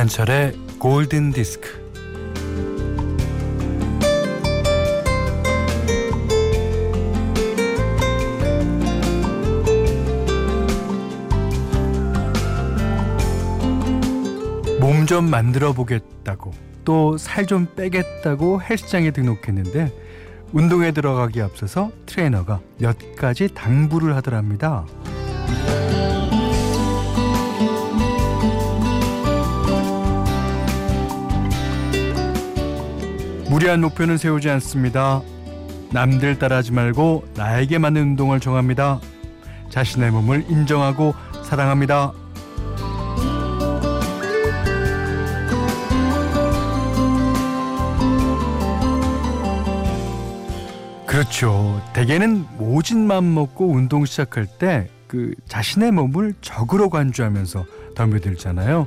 김현철의 골든 디스크. 몸 좀 만들어 보겠다고 또 살 좀 빼겠다고 헬스장에 등록했는데 운동에 들어가기 앞서서 트레이너가 몇 가지 당부를 하더랍니다. 무리한 목표는 세우지 않습니다. 남들 따라하지 말고 나에게 맞는 운동을 정합니다. 자신의 몸을 인정하고 사랑합니다. 그렇죠. 대개는 모진 맘 먹고 운동 시작할 때 그 자신의 몸을 적으로 관주하면서 덤벼들잖아요.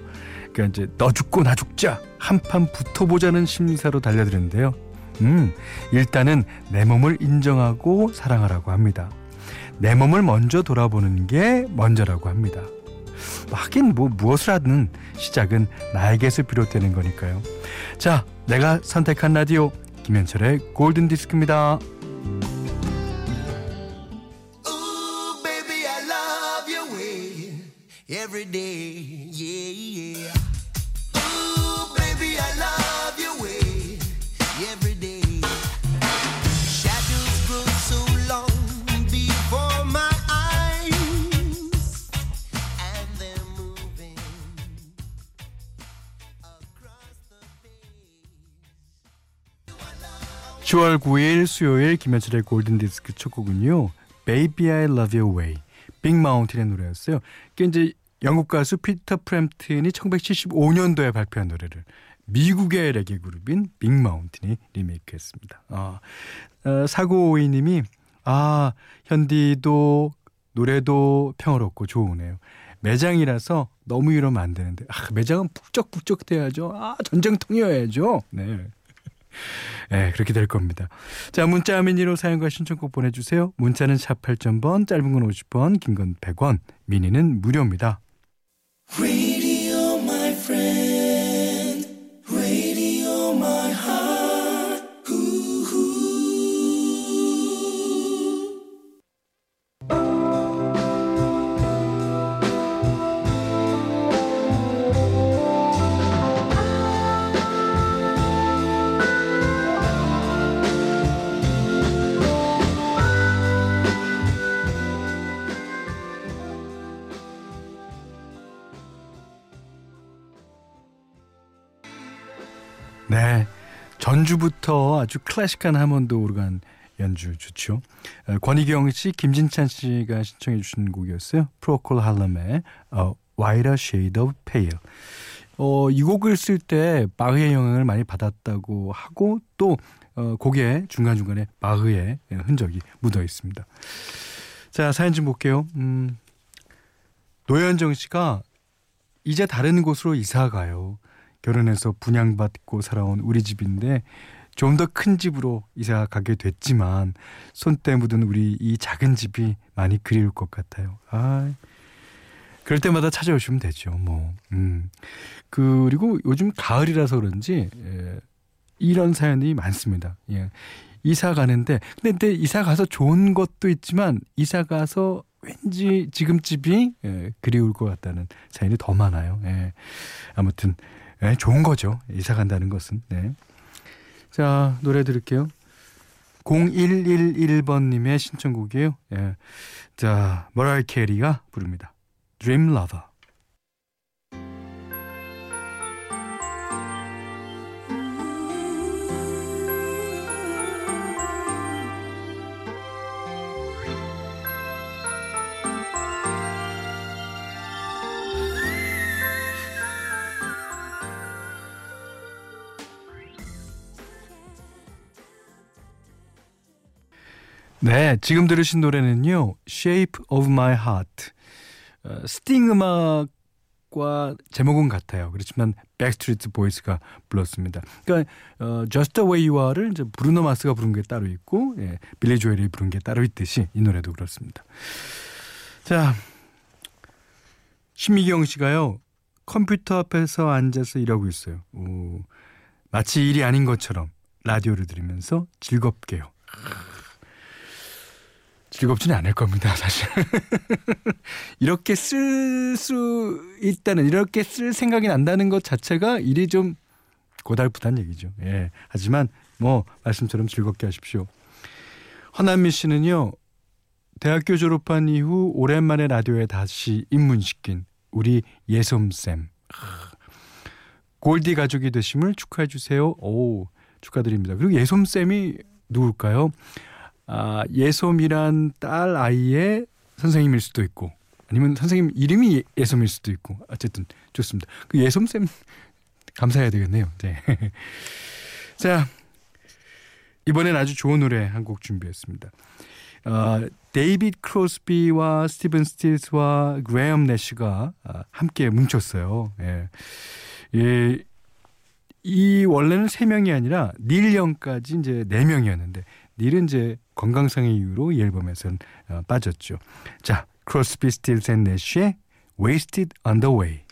그러니까 이제 너 죽고 나 죽자 한 판 붙어보자는 심사로 달려드는데요. 음, 일단은 내 몸을 인정하고 사랑하라고 합니다. 내 몸을 먼저 돌아보는 게 먼저라고 합니다. 하긴 뭐 무엇을 하든 시작은 나에게서 비롯되는 거니까요. 자, 내가 선택한 라디오 김현철의 골든 디스크입니다. every day. 10월 9일 수요일 김현철의 골든 디스크 첫 곡은요. Baby I Love Your Way. 빅 마운틴의 노래였어요. 이게 이제 영국 가수 피터 프램튼이 1975년도에 발표한 노래를 미국의 레게 그룹인 빅 마운틴이 리메이크했습니다. 아, 어, 사고오이님이 아 현디도 노래도 평화롭고 좋으네요. 매장이라서 너무 이러면 안 되는데 아, 매장은 북적북적 돼야죠. 아 전쟁통이어야죠. 네. 네, 그렇게 될 겁니다. 자, 문자 미니로 사연과 신청곡 보내주세요. 문자는 샵 8000번, 짧은 건 50원, 긴 건 100원, 미니는 무료입니다. Radio, 전주부터 아주 클래식한 하몬드 오르간 연주 좋죠. 어, 권희경 씨, 김진찬 씨가 신청해 주신 곡이었어요. 프로콜 할럼의 어, Whiter Shade of Pale. 어, 이 곡을 쓸 때 바흐의 영향을 많이 받았다고 하고 또 어, 곡에 중간중간에 바흐의 흔적이 묻어 있습니다. 자, 사연 좀 볼게요. 음, 노현정 씨가 이제 다른 곳으로 이사 가요. 결혼해서 분양받고 살아온 우리 집인데 좀 더 큰 집으로 이사 가게 됐지만 손때 묻은 우리 이 작은 집이 많이 그리울 것 같아요. 아, 그럴 때마다 찾아오시면 되죠. 뭐, 음. 그리고 요즘 가을이라서 그런지 예, 이런 사연이 많습니다. 예. 이사 가는데 근데, 근데 이사 가서 좋은 것도 있지만 이사 가서 왠지 지금 집이 예, 그리울 것 같다는 사연이 더 많아요. 예. 아무튼 네, 좋은 거죠. 이사 간다는 것은. 네. 자, 노래 들을게요. 0111번님의 신청곡이에요. 예. 자, 머라이 캐리가 부릅니다. Dream Lover. 네, 지금 들으신 노래는요. Shape of My Heart. 어, 스팅 음악과 제목은 같아요. 그렇지만 백스트리트 보이스가 불렀습니다. 그러니까 어, Just the Way You Are를 이제 브루노 마스가 부른 게 따로 있고 예, 빌리 조엘이 부른 게 따로 있듯이 이 노래도 그렇습니다. 자, 신미경 씨가요. 컴퓨터 앞에서 앉아서 일하고 있어요. 오, 마치 일이 아닌 것처럼 라디오를 들으면서 즐겁게요. 즐겁지는 않을 겁니다, 사실. 이렇게 쓸 수 있다는, 이렇게 쓸 생각이 난다는 것 자체가 일이 좀 고달프다는 얘기죠. 예. 하지만 뭐, 말씀처럼 즐겁게 하십시오. 허남미 씨는요, 대학교 졸업한 이후 오랜만에 라디오에 다시 입문시킨 우리 예솜쌤. 골디 가족이 되심을 축하해 주세요. 오, 축하드립니다. 그리고 예솜쌤이 누굴까요? 아, 예솜이란 딸 아이의 선생님일 수도 있고 아니면 선생님 이름이 예솜일 수도 있고 어쨌든 좋습니다. 그 예솜 쌤 감사해야 되겠네요. 네. 자, 이번엔 아주 좋은 노래 한 곡 준비했습니다. 어, 데이빗 크로스비와 스티븐 스틸스와 그레엄 내시가 아, 함께 뭉쳤어요. 예. 예. 이 원래는 세 명이 아니라 닐 영까지 이제 네 명이었는데 닐은 이제 건강상의 이유로 이 앨범에서는 어, 빠졌죠. 자, 크로스비 스틸스 앤 내시의 Wasted on the Way.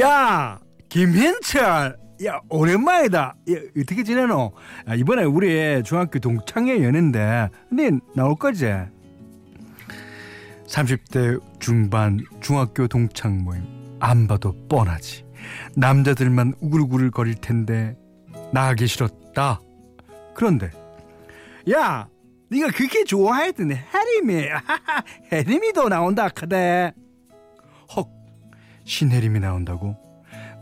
야 김현철. 야 오랜만이다. 야, 어떻게 지내노? 야, 이번에 우리 중학교 동창회 연애인데 네 나올 거지? 30대 중반 중학교 동창 모임. 안 봐도 뻔하지. 남자들만 우글우글 거릴 텐데 나가기 싫었다. 그런데 야 네가 그렇게 좋아했던 해림이 해림이도 나온다 카대. 헉 신혜림이 나온다고?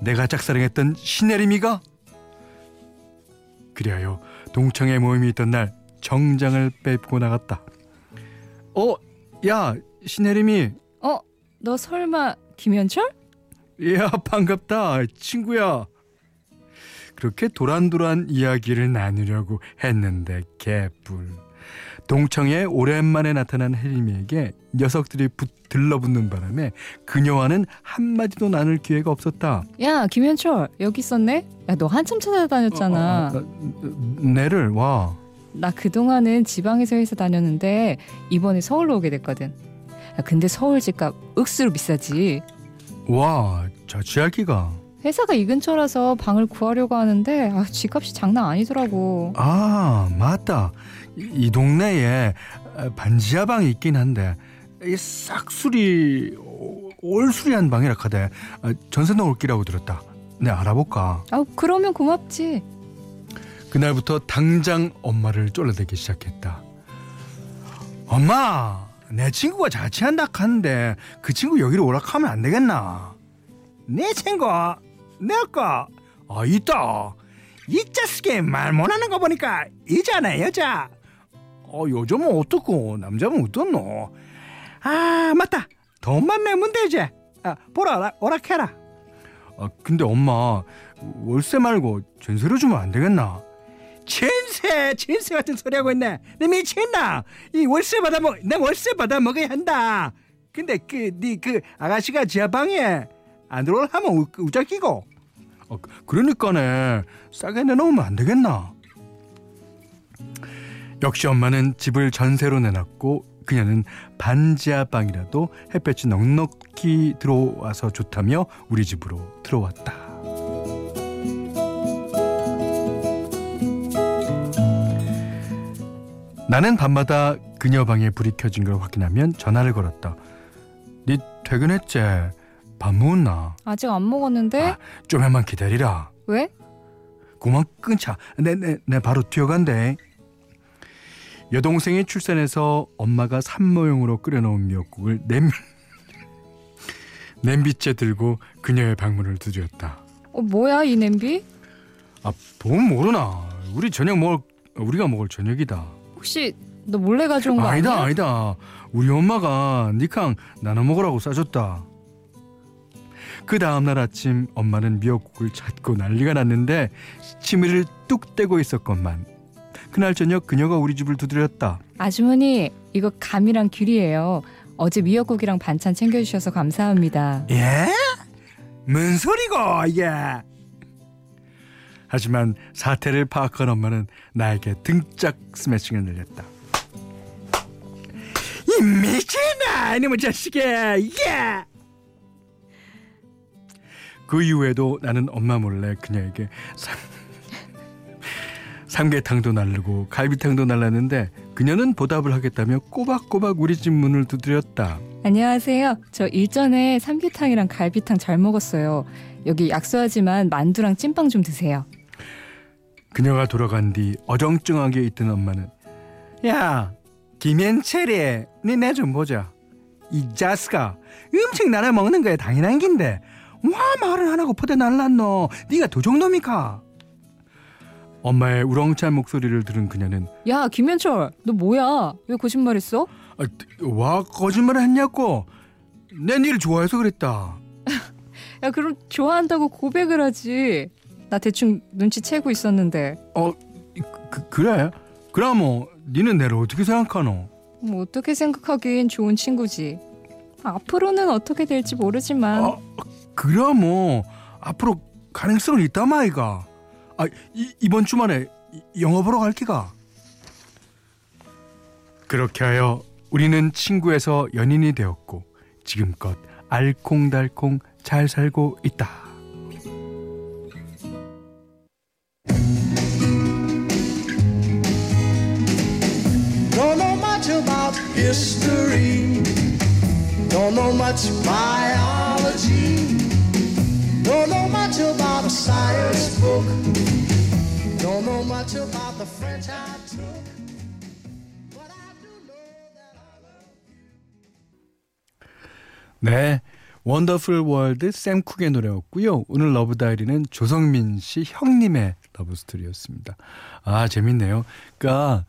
내가 짝사랑했던 신혜림이가? 그리하여 동창회 모임이 있던 날 정장을 빼고 나갔다. 어, 야, 신혜림이. 어, 너 설마 김현철? 야, 반갑다, 친구야. 그렇게 도란도란 이야기를 나누려고 했는데 개뿔. 동청에 오랜만에 나타난 혜림이에게 녀석들이 붙, 들러붙는 바람에 그녀와는 한마디도 나눌 기회가 없었다. 야 김현철 여기 있었네? 야 너 한참 찾아다녔잖아. 어, 어, 어, 내를 와. 나 그동안은 지방에서 회사 다녔는데 이번에 서울로 오게 됐거든. 야, 근데 서울 집값 억수로 비싸지. 와, 저 지하기가. 회사가 이 근처라서 방을 구하려고 하는데 아, 집값이 장난 아니더라고. 아 맞다. 이, 이 동네에 반지하 방이 있긴 한데 이 싹수리 올수리한 방이라 카대 아, 전세 넣을 기라고 들었다. 내 알아볼까? 아 그러면 고맙지. 그날부터 당장 엄마를 쫄라대기 시작했다. 엄마, 내 친구가 자취한다 하는데 그 친구 여기로 오락하면 안 되겠나? 내 친구, 내가 아 있다. 이 자식이 말 못하는 거 보니까 이자네 여자. 어 요즘은 어떻고? 남자면 어떻노? 아 맞다. 돈만 내면 되지. 아, 보라 오락해라. 아 근데 엄마 월세 말고 전세로 주면 안 되겠나? 전세 전세 같은 소리 하고 있네. 내 미쳤나 이 월세 받아 먹 내 월세 받아 먹어야 한다. 근데 그 네그 그 아가씨가 지하방에 안 들어올 하면 우짜끼고 어, 그러니까네 싸게 내놓으면 안 되겠나 역시 엄마는 집을 전세로 내놨고 그녀는 반지하방이라도 햇볕이 넉넉히 들어와서 좋다며 우리 집으로 들어왔다. 나는 밤마다 그녀 방에 불이 켜진 걸 확인하면 전화를 걸었다. 네 퇴근했지? 밥 먹었나? 아직 안 먹었는데? 아, 좀만 기다리라. 왜? 고만 끊자. 내, 내, 내 바로 뛰어간대. 여동생이 출산해서 엄마가 산모용으로 끓여놓은 미역국을 냄, 냄비째 들고 그녀의 방문을 두드렸다. 어, 뭐야 이 냄비? 아, 보면 모르나. 우리 저녁 먹을 우리가 먹을 저녁이다. 혹시 너 몰래 가져온 거 아니다 아니야? 아니다 우리 엄마가 니캉 나눠 먹으라고 싸줬다 그 다음날 아침 엄마는 미역국을 찾고 난리가 났는데 치미를 뚝 떼고 있었건만 그날 저녁 그녀가 우리 집을 두드렸다 아주머니 이거 감이랑 귤이에요. 어제 미역국이랑 반찬 챙겨주셔서 감사합니다. 예? 뭔 소리고 이게 하지만 사태를 파악한 엄마는 나에게 등짝 스매싱을 늘렸다 이 미친아 이놈의 자식이 예! 그 이후에도 나는 엄마 몰래 그녀에게 삼, 삼계탕도 날르고 갈비탕도 날랐는데 그녀는 보답을 하겠다며 꼬박꼬박 우리 집 문을 두드렸다 안녕하세요. 저 일전에 삼계탕이랑 갈비탕 잘 먹었어요. 여기 약소하지만 만두랑 찐빵 좀 드세요. 그녀가 돌아간 뒤 어정쩡하게 있던 엄마는 야 김현철이 니내 좀 보자 이 자스가 음식 나눠 먹는 거에 당연한 긴데 와 말을 안 하고 퍼대 날랐노 네가 도적놈이까 엄마의 우렁찬 목소리를 들은 그녀는 야 김현철 너 뭐야? 왜 거짓말했어? 아, 와 거짓말을 했냐고 내 니를 좋아해서 그랬다 야 그럼 좋아한다고 고백을 하지. 나 대충 눈치채고 있었는데 어 그, 그래 그럼 뭐 니는 내를 어떻게 생각하노 뭐 어떻게 생각하긴 좋은 친구지. 앞으로는 어떻게 될지 모르지만 어, 그럼 뭐 앞으로 가능성은 있다 마이가. 아 이, 이번 주말에 보러 갈 기가. 그렇게 하여 우리는 친구에서 연인이 되었고 지금껏 알콩달콩 잘 살고 있다. Don't 네. Wonderful World 샘 쿡의 노래였고요. 오늘 love diary는 조성민 씨 형님의 love story였습니다. 아, 재밌네요. 그러니까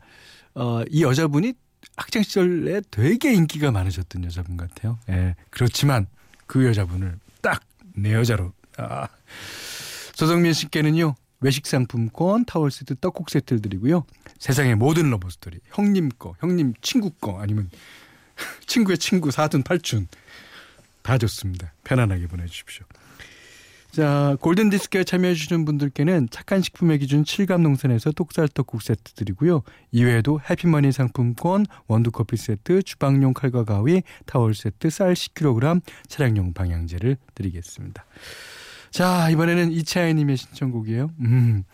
어, 이 여자분이 학창 시절에 되게 인기가 많으셨던 여자분 같아요. 예. 그렇지만 그 여자분을 딱 내 여자로 아. 조성민 씨께는요. 외식 상품권, 타월 세트, 떡국 세트를 드리고요. 세상의 모든 love story. 형님 거, 형님 친구 거 아니면 친구의 친구 사둔 팔춘 다 좋습니다. 편안하게 보내주십시오. 자, 골든디스크에 참여해주시는 분들께는 착한 식품의 기준 7감 농산에서 똑살떡국 세트 드리고요. 이외에도 해피머니 상품권, 원두커피 세트, 주방용 칼과 가위, 타월 세트, 쌀 10kg, 차량용 방향제를 드리겠습니다. 자, 이번에는 이차이님의 신청곡이에요. 음,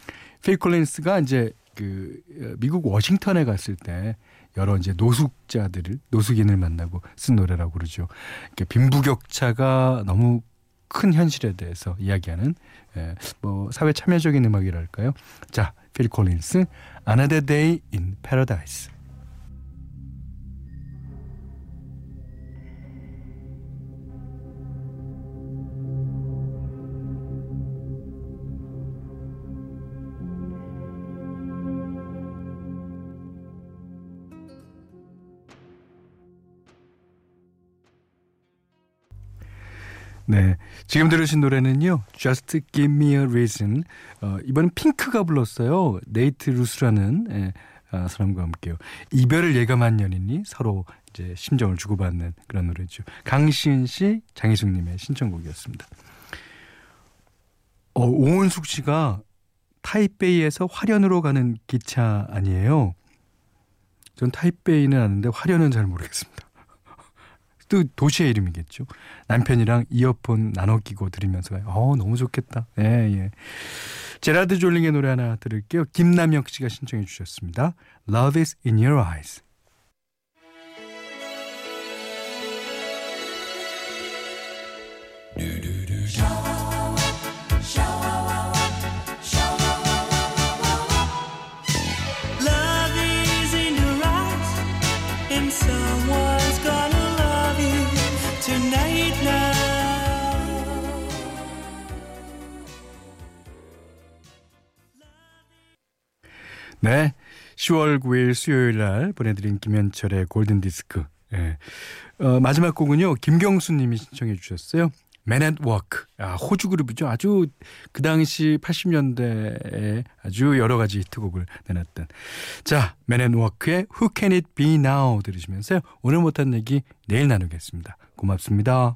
필 콜린스가 이제 그 어, 미국 워싱턴에 갔을 때 여러 이제 노숙자들을 노숙인을 만나고 쓴 노래라고 그러죠. 이렇게 빈부격차가 너무 큰 현실에 대해서 이야기하는 예, 뭐 사회 참여적인 음악이랄까요. 자, 필 콜린스 Another Day in Paradise. 네. 지금 들으신 노래는요. Just Give Me a Reason. 어, 이번엔 핑크가 불렀어요. 네이트 루스라는 예, 아, 사람과 함께요. 이별을 예감한 연인이 서로 이제 심정을 주고받는 그런 노래죠. 강시은 씨, 장희숙 님의 신청곡이었습니다. 어, 오은숙 씨가 타이베이에서 화련으로 가는 기차 아니에요. 전 타이베이는 아는데 화련은 잘 모르겠습니다. 또 도시의 이름이겠죠. 남편이랑 이어폰 나눠 끼고 들으면서. 어 너무 좋겠다. 예 예. 제라드 졸링의 노래 하나 들을게요. 김남혁 씨가 신청해 주셨습니다. Love is in your eyes. Love 네. 10월 9일 수요일 날 보내드린 김현철의 골든 디스크. 예. 어, 마지막 곡은요. 김경수 님이 신청해 주셨어요. Work. 아, 호주 그룹이죠. 아주 그 당시 80년대에 아주 여러 가지 히트곡을 내놨던. 자, Work의 Who Can It Be Now 들으시면서요. 오늘 못한 얘기 내일 나누겠습니다. 고맙습니다.